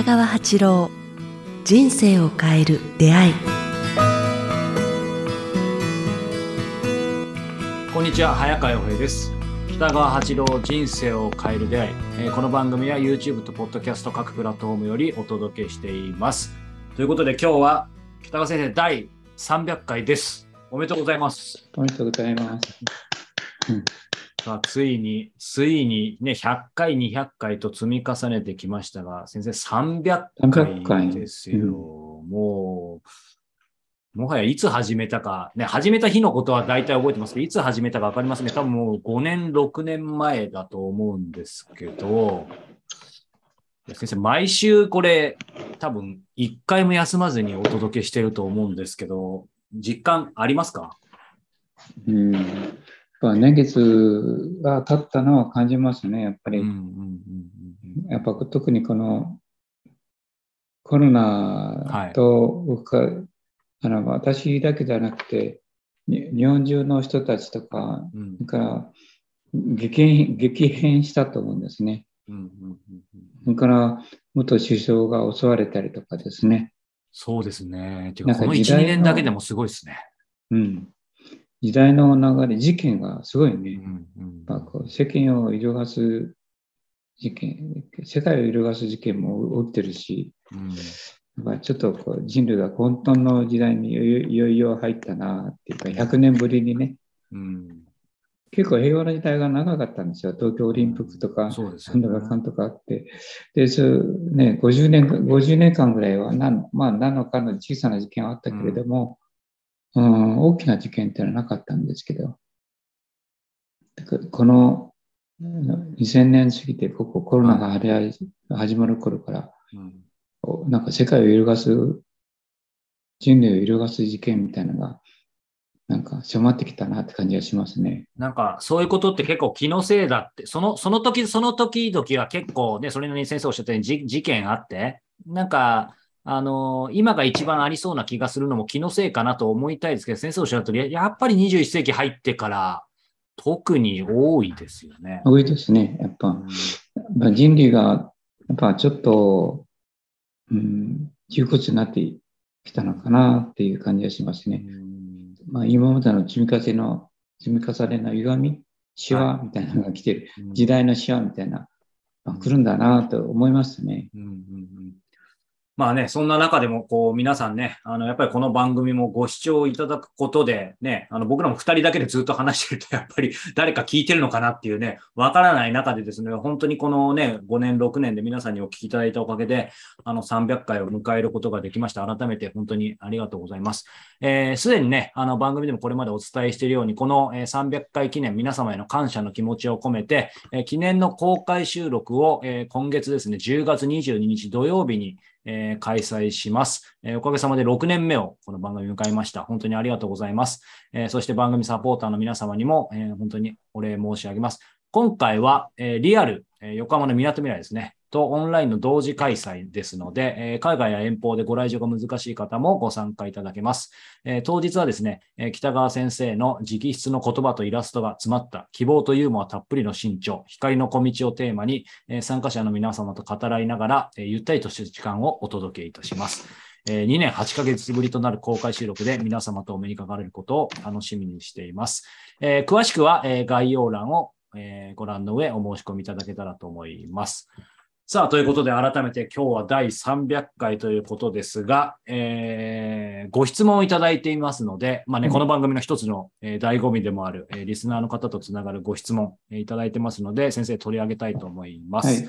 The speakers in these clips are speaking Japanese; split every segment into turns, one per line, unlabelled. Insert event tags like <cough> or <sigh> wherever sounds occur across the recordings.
北川八郎人生を変える出会い。
こんにちは早川洋平です。北川八郎人生を変える出会い、えーこの番組は YouTube と Podcast 各プラットフォームよりお届けしています。ということで今日は北川先生第300回です。おめでとうございます。
おめでとうございます。
さあついについにね100回200回と積み重ねてきましたが先生300
300
回
回。
ですよ、もうもはやいつ始めたか、ね、始めた日のことは大体覚えてますけど、いつ始めたか分かりますね。多分もう5年、6年前だと思うんですけど、先生、毎週これ、多分1回も休まずにお届けしてると思うんですけど、実感ありますか？
うん、年月が経ったのは感じますね、やっぱり。やっぱ特にこのコロナと僕が、あの私だけじゃなくて、に日本中の人たちとか
うん
から激変激変したと思うんですね。
うんうんうんうん
それから元首相が襲われたりとかですね。
そうですね。か、この1、
なんか時代の
2年だけでもすごいですね。
うん、時代の流れ、事件がすごいね。
うんうん
まあ、こう世間を揺るがす事件、世界を揺るがす事件も起きてるし、
うん
まあ、ちょっとこう人類が混沌の時代にいよいよ入ったなっていうか、100年ぶりにね、
うん
結構平和な時代が長かったんですよ。東京オリンピックとか、
そ
ん
ね
だかかんとかあって。で、そうね、50年、50年間ぐらいは何、まあ、何のかの小さな事件はあったけれども、うん、大きな事件っていうのはなかったんですけど、このうん2000年過ぎて、ここコロナが始始まる頃から、
うん
なんか世界を揺るがす、人類を揺るがす事件みたいなのが、なんか迫ってきたなって感じがしますね。
なんか、そういうことって結構気のせいだって、その、その時、その時々は結構ね、それなりに先生おっしゃったようにじ事件あって、なんか、あのー今が一番ありそうな気がするのも気のせいかなと思いたいですけど、先生おっしゃるとり、ややっぱり21世紀入ってから、特に多いですよね。
多いですね。やっぱ、
うん
まあ、人類が、やっぱちょっと、うん、窮屈になってきたのかなっていう感じがしますね。まあ、今までの積み重ねの、積み重ねの歪み、シワみたいなのが来てる。
うん
時代のシワみたいな、まあ、来るんだなと思いますね。
うんうんうんまあね、そんな中でも、こう、皆さんね、あの、やっぱりこの番組もご視聴いただくことで、ね、あの、僕らも二人だけでずっと話してると、<laughs> やっぱり誰か聞いてるのかなっていうね、わからない中でですね、本当にこのね、5年、6年で皆さんにお聞きいただいたおかげで、あの、300回を迎えることができました。改めて本当にありがとうございます。えーすでにね、あの、番組でもこれまでお伝えしているように、この300回記念、皆様への感謝の気持ちを込めて、え記念の公開収録を、え今月ですね、10月22日土曜日に、えー開催します、えーおかげさまで6年目をこの番組迎えました。本当にありがとうございます。えーそして番組サポーターの皆様にも、えー本当にお礼申し上げます。今回は、えーリアル、えー横浜のみなとみらいですね、とオンラインの同時開催ですので、えー海外や遠方でご来場が難しい方もご参加いただけます。えー当日はですね、えー北川先生の直筆の言葉とイラストが詰まった希望とユーモアたっぷりの新潮、光の小道をテーマに、えー参加者の皆様と語らいながら、えーゆったりとした時間をお届けいたします。えー2年8ヶ月ぶりとなる公開収録で皆様とお目にかかれることを楽しみにしています。えー詳しくは、えー概要欄を、えーご覧の上お申し込みいただけたらと思います。さあ、ということで改めて今日は第300回ということですが、えーご質問をいただいていますので、まあね、
うん
この番組の一つの、えー醍醐味でもある、えーリスナーの方とつながるご質問、えーいただいてますので、先生取り上げたいと思います。
はい。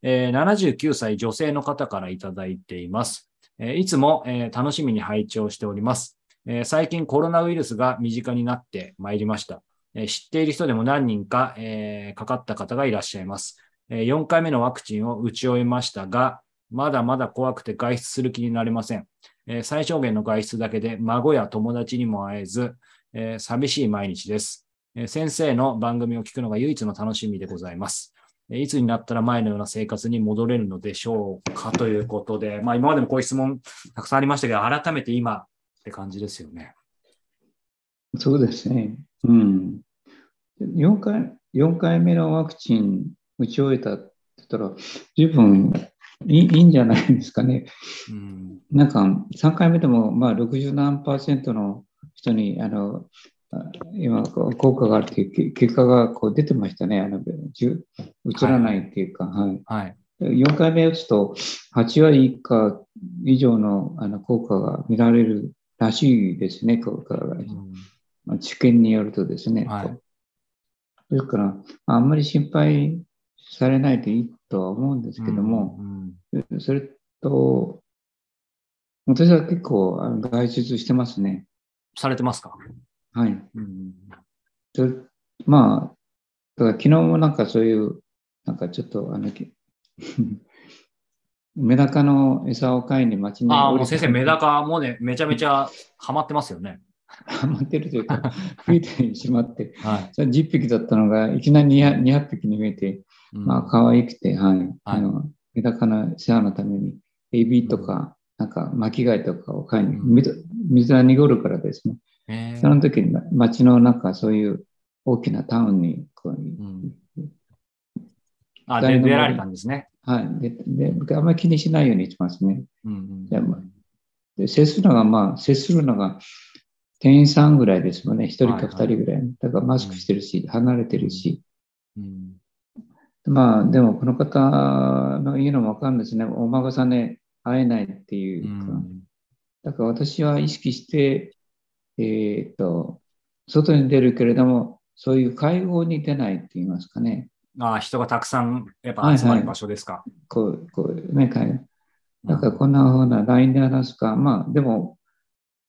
えー79歳女性の方からいただいています。えーいつも、えー楽しみに拝聴しております、えー最近コロナウイルスが身近になってまいりました。えー知っている人でも何人か、えーかかった方がいらっしゃいます。4回目のワクチンを打ち終えましたが、まだまだ怖くて外出する気になれません。最小限の外出だけで孫や友達にも会えず、寂しい毎日です。先生の番組を聞くのが唯一の楽しみでございます。いつになったら前のような生活に戻れるのでしょうかということで、まあ今までもこういう質問たくさんありましたけど、改めて今って感じですよね。
そうですね。うん。4回、4回目のワクチン打ち終えたって言ったら、十分いいいいんじゃないですかね。
うん。
なんか3回目でもまあ60何パーセントの人にあのあ今効果があるというけ結果がこう出てましたね。あの映らないっていうか、はい
はい。
4回目打つと8割以下以上のあの効果が見られるらしいですね、効果が。
うん
まあ知見によるとですね。
はい
ですから、まああんまり心配されないでいいとは思うんですけども、
うん
それと、私は結構外出してますね。
されてますか？
はい。
うん。
まあ、だから昨日もなんかそういう、なんかちょっと、あの、き <laughs> メダカの餌を買いに街に
ああ、もう先生、メダカもね、めちゃめちゃハマってますよね。
ハマってるというか、<laughs> 増えてしまって、
はい。
それ10匹だったのが、いきなり 200, 200匹に見えて、
うん
まあ、可愛くて、はい。あの、メダカの世話のために、エビとか、なんか巻き貝とかを買いに、
うん
水水は濁るからですね。その時に街のなんかそういう大きなタウンにこう、
うんあ、
誰で
出られたんですね。
はい。で、で、あんまり気にしないようにしますね。
うんうん
で接するのが、まあ、接するのが、店員さんぐらいですもんね。一人か二人ぐらい。だからマスクしてるし、離れてるし。
うん
まあ、でもこの方の言うのもわかるんですね。お孫さんね、会えないっていううか。
ん
だから私は意識して、えーっと、外に出るけれども、そういう会合に出ないって言いますかね。
ああ、人がたくさんやっぱ集まる場所ですか。
こう、こうね、会合。だからこんなふうな LINE で話すか、まあでも、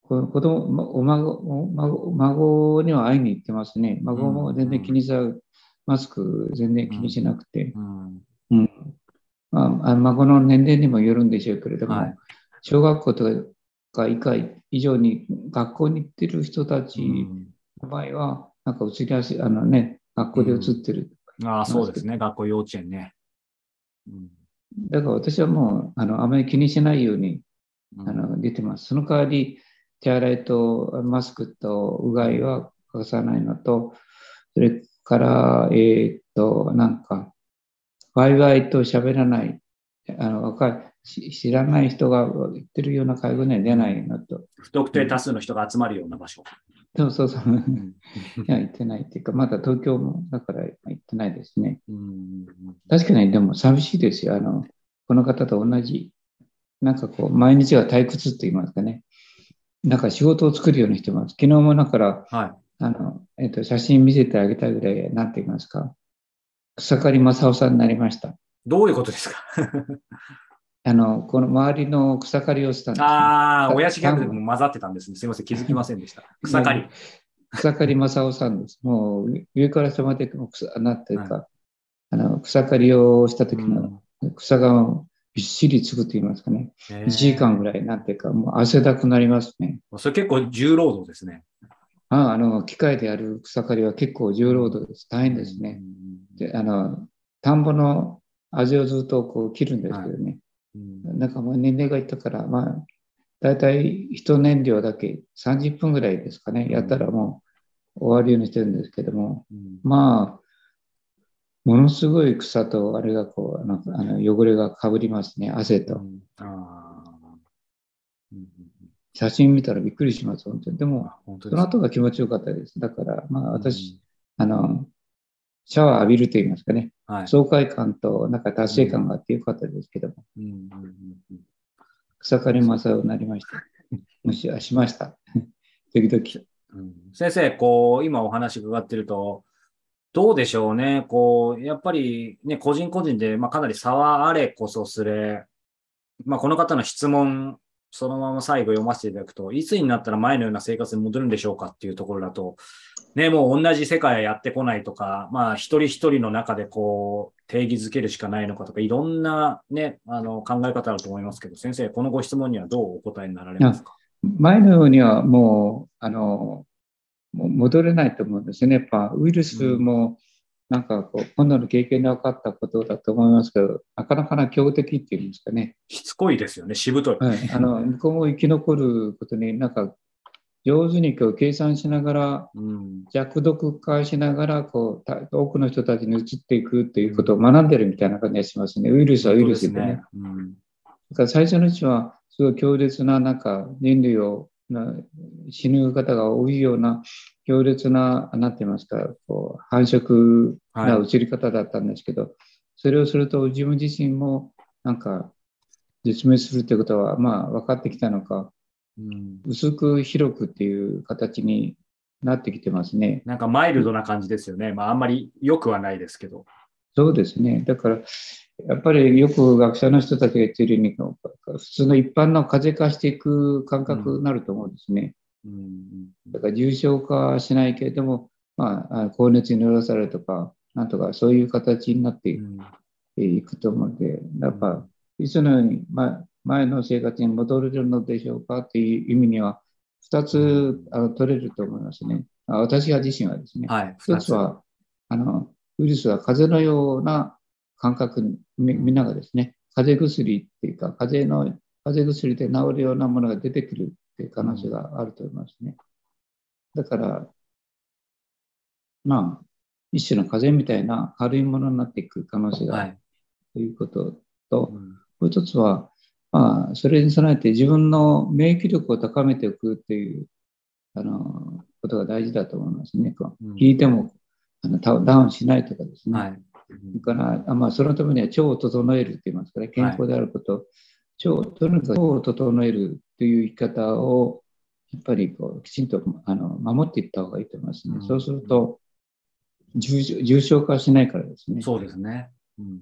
こ子供まお孫お孫孫には会いに行ってますね。孫も全然気にしず、マスク全然気にしなくて。
うん
うんまあ、あ孫の年齢にもよるんでしょうけれども、
はい
小学校とか以下以上に学校に行ってる人たち
うん
の場合は、なんか移りやすい、あのね、学校で移ってる。
ああ、そうですね。学校、幼稚園ね。うん
だから私はもう、あの、あまり気にしないように
うん
あの出てます。その代わり、手洗いとマスクとうがいは欠かさないのと、それから、えーっと、なんか、ワイワイと喋らない、あの若いし知らない人が言ってるような会合には出ないのと、
不特定多数の人が集まるような場所。
そうそうそう、
う <laughs> ん
いや、行ってないっていうか、まだ東京もだから行ってないですね。
うん
確かにでも寂しいですよ。あの、この方と同じ、なんかこう、毎日が退屈って言いますかね。なんか仕事を作るようにしてます。昨日もだから、
はい。
あの、えっと、写真見せてあげたいぐらい、なんて言いますか？草刈正雄さんになりました。
どういうことですか？<laughs>
あの、この周りの草刈りをしたんです、ね。
ああ、
た
親父ギャグでも混ざってたんですね。すみません、気づきませんでした。<laughs> 草刈り。
草刈正雄さんです。もう、上から下まで草、なんていうか、あの、草刈りをした時の草がびっしりつくと言いますかね。
うん
1時間ぐらい、なんていうか、もう汗だくなりますね。
それ結構重労働ですね。
ああの、機械でやる草刈りは結構重労働です。大変ですね。で、あの、田んぼの味をずっとこう切るんですけどね。
うん。
なんかもう年齢がいったから、まあ、だいたい一燃料だけ30分ぐらいですかね。やったらもう終わるようにしてるんですけども、
うん
まあ、ものすごい草とあれがこう、なんかあの汚れがかぶりますね。汗と。
うん
写真見たらびっくりします、本当に。でも、
です
その後が気持ちよかったです。だから、まあ私、、
うん
あの、シャワー浴びると言いますかね。
はい。
爽快感となんか達成感があってよかったですけども、
うんうんうんうん
草刈り正雄になりました。<laughs> もししました。<laughs> 時々。
うん先生、こう、今お話伺ってると、どうでしょうね。こう、やっぱりね、個人個人で、まあ、かなり差はあれこそすれ、まあ、この方の質問、そのまま最後読ませていただくと、いつになったら前のような生活に戻るんでしょうかっていうところだと、ね、もう同じ世界はやってこないとか、まあ、一人一人の中でこう、定義づけるしかないのかとか、いろんなね、あの、考え方あると思いますけど、先生、このご質問にはどうお答えになられますか？
前のようにはもう、あの、戻れないと思うんですね。やっぱウイルスも、なんかこう、今度の経験で分かったことだと思いますけど、なかなかな強敵っていうんですかね。
しつこいですよね、しぶとい。
はい。あの、<laughs> 向こうも生き残ることになんか、上手にこう計算しながら、
うん。
弱毒化しながらこうた多くの人たちに移っていくっていうことを学んでるみたいな感じがしますね。ウイルスはウイルスでね。
うん。
だから最初のうちは、すごい強烈な、なんか人類をな死ぬ方が多いような強烈な、なんて言いますか、こう繁殖な
はい。
移り方だったんですけど、それをすると自分自身もなんか絶滅するってことは、まあ分かってきたのか、
うん。
薄く広くっていう形になってきてますね。
なんかマイルドな感じですよね。まああんまり良くはないですけど。
そうですね。だから、やっぱりよく学者の人たちが言ってるように、普通の一般の風邪化していく感覚になると思うんですね。
うん。
だから重症化はしないけれども、まあ、あ高熱に濡らされるとか、なんとかそういう形になって
うん。
いくと思うので、やっぱ、いつのように前前の生活に戻れるのでしょうかっていう意味には、2つあの取れると思いますね。あ私が自身はですね。
はい。
一つは、あの、ウイルスは風邪のような感覚に、みみんながですね、風邪薬っていうか、風邪の、風邪薬で治るようなものが出てくるっていう可能性があると思いますね。だから、まあ、一種の風邪みたいな軽いものになっていく可能性がある
はい。
ということと、
うん
もう一つは、まあ、それに備えて自分の免疫力を高めておくっていう、あの、ことが大事だと思いますね。こう
うん
聞いてもあのダウンダウンしないとかですね。
はい。
それから、あまあ、そのためには腸を整えるって言いますから、健康であること、腸とにかく腸を整えるという生き方を、やっぱりこうきちんとあの守っていった方がいいと思いますね。
うん
そうすると重症、重症化しないからですね。
そうですね。うん。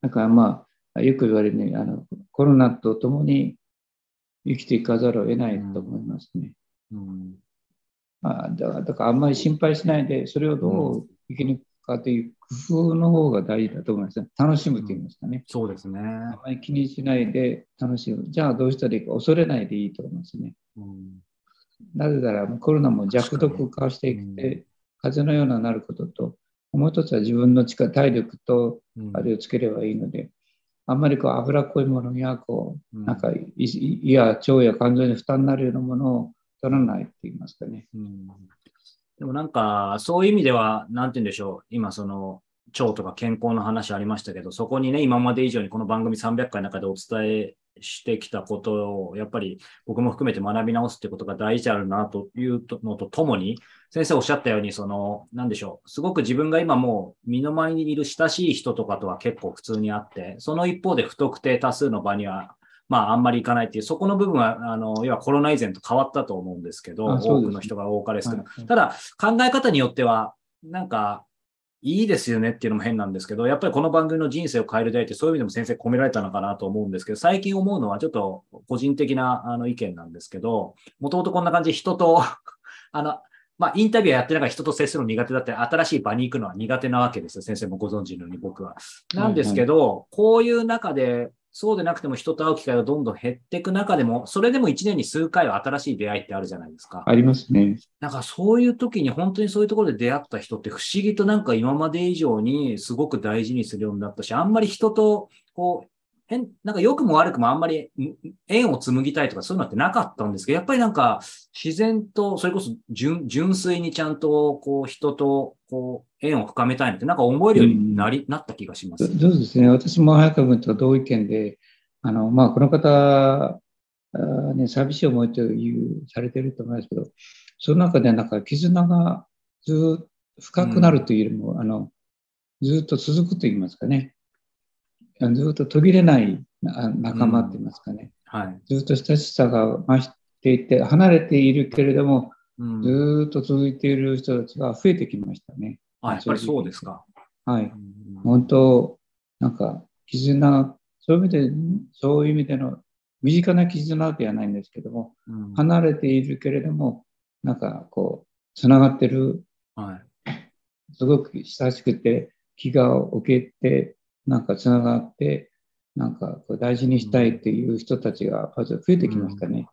だからまあ、よく言われるようにあの、コロナと共に生きていかざるを得ないと思いますね。
うん。
まあ、だからだからあんまり心配しないで、それをどう生き抜くかという工夫の方が大事だと思いますね。楽しむと言いますかね。
そうですね。
あまり気にしないで楽しむ。じゃあどうしたらいいか、恐れないでいいと思いますね。
うん。
なぜならコロナも弱毒化していって、風邪のようななることと、もう一つは自分の力、体力と
うん
あれをつければいいので、あんまりこう脂っこいものや、こう、
うん
なんか胃や腸や肝臓に負担になるようなものを取らないって言いますかね。
うんでもなんか、そういう意味では、なんて言うんでしょう。今、その、腸とか健康の話ありましたけど、そこにね、今まで以上にこの番組300回の中でお伝えしてきたことを、やっぱり僕も含めて学び直すってことが大事あるなというのとともに、先生おっしゃったように、その、なんでしょう。すごく自分が今もう身の回りにいる親しい人とかとは結構普通にあって、その一方で不特定多数の場には、まあ、あんまり行かないっていう、そこの部分は、あの、要はコロナ以前と変わったと思うんですけど、
あそうです
多くの人が多かれ少な
はい
ただ、考え方によっては、なんか、いいですよねっていうのも変なんですけど、やっぱりこの番組の人生を変える代ってそういう意味でも先生込められたのかなと思うんですけど、最近思うのはちょっと個人的なあの意見なんですけど、もともとこんな感じで人と、あの、まあ、インタビューやってながら人と接するの苦手だったり、新しい場に行くのは苦手なわけですよ。先生もご存知のように僕は。なんですけど、こういう中で、そうでなくても人と会う機会がどんどん減っていく中でも、それでも1年に数回は新しい出会いってあるじゃないですか。
ありますね。
なんかそういう時に本当にそういうところで出会った人って不思議となんか今まで以上にすごく大事にするようになったし、あんまり人とこう、変、なんか良くも悪くもあんまりん縁を紡ぎたいとかそういうのってなかったんですけど、やっぱりなんか自然と、それこそ純純粋にちゃんとこう人とこう縁を深めたいのってなんか思えるようになり、なった気がします。
そうですね。私も早川君と同意見で、あの、まあ、この方、あね、寂しい思いという、されてると思いますけど、その中でなんか絆がずっと深くなるというよりも、あの、ずっと続くと言いますかね。ずっと途切れないな仲間と言いますかね。
はい。
ずっと親しさが増していて、離れているけれども、
うん、
ずっと続いている人たちが増えてきましたね。
あやっぱりそうですか。
はい。
うん
本当、なんか、絆、そういう意味で、そういう意味での、身近な絆ではないんですけども、
うん
離れているけれども、なんかこう、つながってる、
はい。
すごく親しくて、気が置けて、なんかつながって、なんかこう大事にしたいっていう人たちがまず増えてきましたね。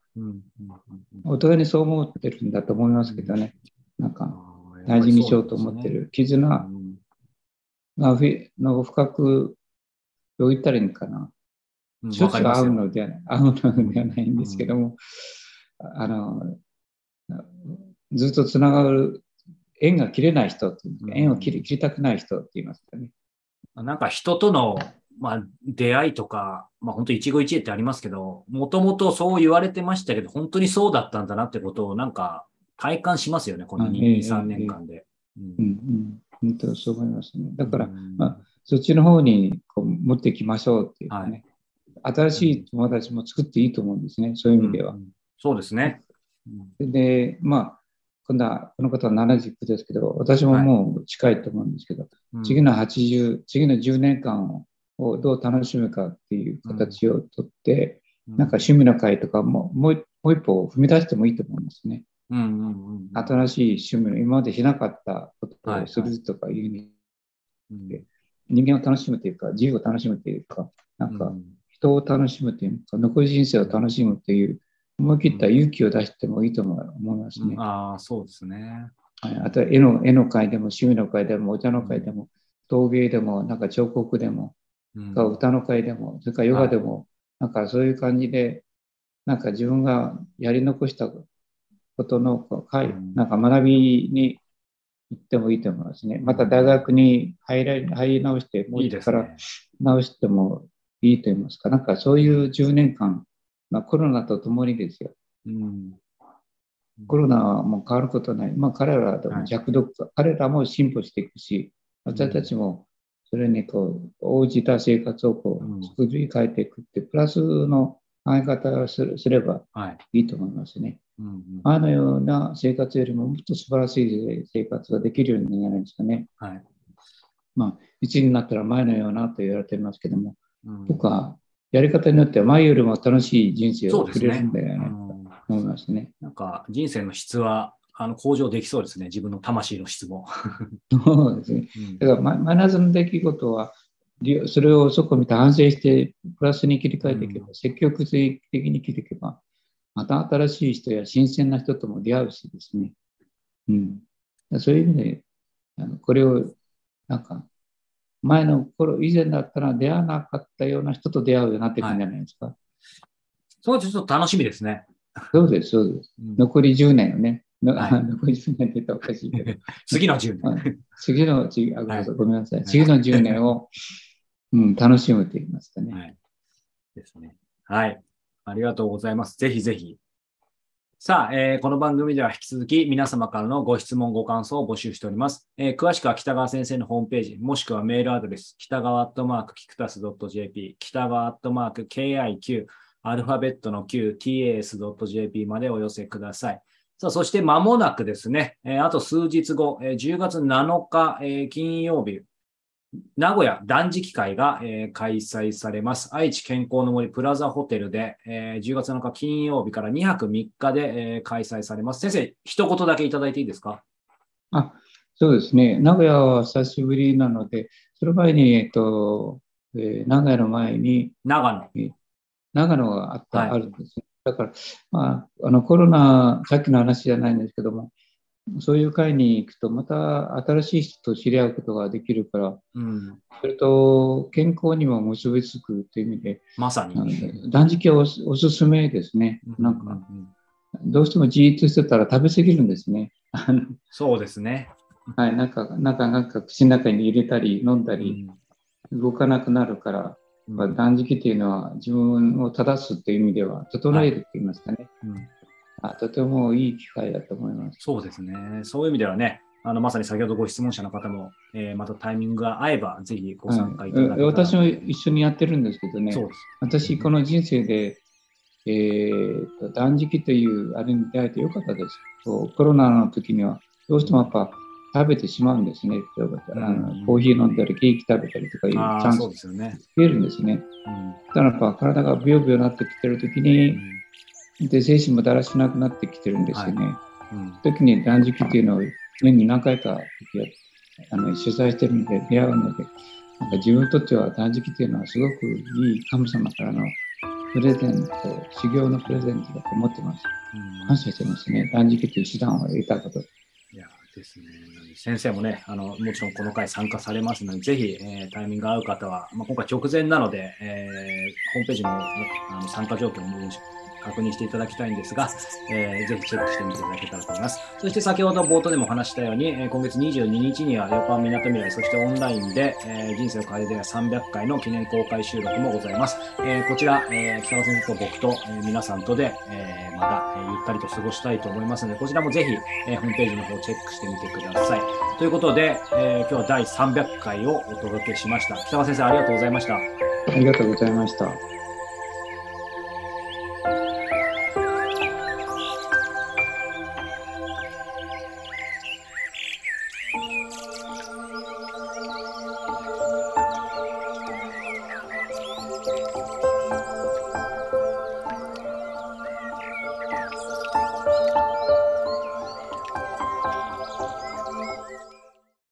お互いにそう思ってるんだと思いますけどね。なんか、
うん
大事にしようと思ってる。絆
うん
がの深く、どう言ったらいいのかな。
うん
しょっちゅうのではない、会うのではないんですけども、あの、ずっとつながる、縁が切れない人っていう縁を切り切りたくない人って言いますかね。
なんか人との、まあ、出会いとか、まあ本当一期一会ってありますけど、もともとそう言われてましたけど、本当にそうだったんだなってことをなんか体感しますよね、この
あ
2、
ええ
3年間で。うん
うんうん、本当そう思いますね。だから、
うん
まあそっちの方にこう持っていきましょうっていうかね、新しい友達も作っていいと思うんですね、そういう意味では
う。んそうですね。うん
で、まあ、今度は、この方は79ですけど、私ももう近いと思うんですけど、
うん。
次の80、次の10年間をどう楽しむかっていう形をとって、なんか趣味の会とかももうもう一歩踏み出してもいいと思いますね。
うんうんうんうん。
新しい趣味の今までしなかったこと
はい
をするとかいうふうに、
うん。
人間を楽しむというか、自由を楽しむというか、なんか
うん。
人を楽しむというか、残り人生を楽しむという、思い切った勇気を出してもいいと思思いますね。
ああ、そうですね。
はい、あとは絵の絵の会でも趣味の会でもお茶の会でも陶芸でもなんか彫刻でも
うん
歌の会でもそれからヨガでも、なんかそういう感じでなんか自分がやり残したことの会、
うん
なんか学びに行ってもいいと思いますね。また大学に入ら入り直してもう
いい
一から。直してもいいと言いますか、なんかそういう10年間、まあ、コロナとともにですよ。
うん
コロナはもう変わることはない。まあ彼らでも弱毒化、彼らも進歩していくし、私たちもそれにこう応じた生活をこ
う
作り変えていくって、プラスの考え方をするすれば
はい。
いいと思いますね。
うんうん
あのような生活よりももっと素晴らしい生活ができるようになるんですかね。
はい。
まあ、いつになったら前のようなと言われていますけども、
うん
僕はやり方によっては前よりも楽しい人生を送れるんだよね、
うん
思いますね。
なんか人生の質はあの向上できそうですね。自分の魂の質も。
そうですね。
うん
だからママイナスの出来事は、それをそこを見て反省して、プラスに切り替えていけば、
う
積極的に生きていけば、また新しい人や新鮮な人とも出会うしですね。うん。そういう意味で、あのこれを、なんか、前の頃、以前だったら出会わなかったような人と出会うようになっていくんじゃないですか？
そうちょっと楽しみですね。
そうです、そうです。
うん
残り10年をね、の
はい <laughs>
残り10年って言ったらおかしいけど、
次の10
は
年。
い次の、次あごめんなさい
はい
ごめんなさい。
い
次の10年を、うん、楽しむと言いますかね。
はい。ですね。はい。ありがとうございます。ぜひぜひ。さあ、えーこの番組では引き続き皆様からのご質問、ご感想を募集しております。えー詳しくは北川先生のホームページ、もしくはメールアドレス、北川アットマークキクタス .jp、北川アットマーク KIQ、アルファベットの Q、tas.jp までお寄せください。さあ、そして間もなくですね、えーあと数日後、えー10月7日、えー金曜日、名古屋断食会が、えー開催されます。愛知健康の森プラザホテルで、えー10月7日金曜日から2泊3日で、えー開催されます。先生、一言だけいただいていいですか？
あ、そうですね。名古屋は久しぶりなので、その前に、えっと、えー名古屋の前に
長野。
長野があった、
はい
あるんですね。だから、まあ、あのコロナ、さっきの話じゃないんですけども、そういう会に行くと、また新しい人と知り合うことができるから、
うん、
それと健康にも結びつくという意味で、
まさに。
断食はおすおすすめですね。なんか、
ううん
どうしてもじーっとしてたら食べ過ぎるんですね。
そうですね。<laughs>
はい、なんか、なんか、なんか口の中に入れたり飲んだ
う
り、
ん
動かなくなるから、まあ、断食っていうのは自分を正すっていう意味では、整えるって言いますかね。
うん
あとてもいい機会だと思います。
そうですね。そういう意味ではね、あのまさに先ほどご質問者の方も、えーまたタイミングが合えば、ぜひご参加いただけたら、
はい、私も一緒にやってるんですけどね。私、この人生で、えーと断食というあれに出会えてよかったです。コロナの時には、どうしてもやっぱ食べてしまうんですね。例えばあの
うん
コーヒー飲んだり、ケーキ食べたりとかいうチ
ああ、
ャンス
そうですよね。
増えるんですね。
うん
だからやっぱ体がビヨビヨなってきてる時に、で精神もだらしなくなってきてるんですよね。
うん
時に断食っていうのを年に何回かあの主催してるので出会うので、なんか自分にとっては断食っていうのはすごくいい神様からのプレゼント、修行のプレゼントだと思ってます。
うん
感謝してますね。断食という手段を得たこと。
いやですね。先生もね、あのもちろんこの回参加されますので、ぜひ、えータイミングが合う方は、まあ、今回直前なので、えーホームページのあの参加状況の確認していただきたいんですが、えー、ぜひチェックしてみていただけたらと思います。そして先ほど冒頭でも話したように、えー、今月22日には横浜みなとみらい、そしてオンラインで、えー、人生を変える300回の記念公開収録もございます。えー、こちら、えー、北川先生と僕と、えー、皆さんとで、えー、また、えー、ゆったりと過ごしたいと思いますので、こちらもぜひ、えー、ホームページの方チェックしてみてください。ということで、えー、今日は第300回をお届けしました。北川先生、ありがとうございました。
ありがとうございました。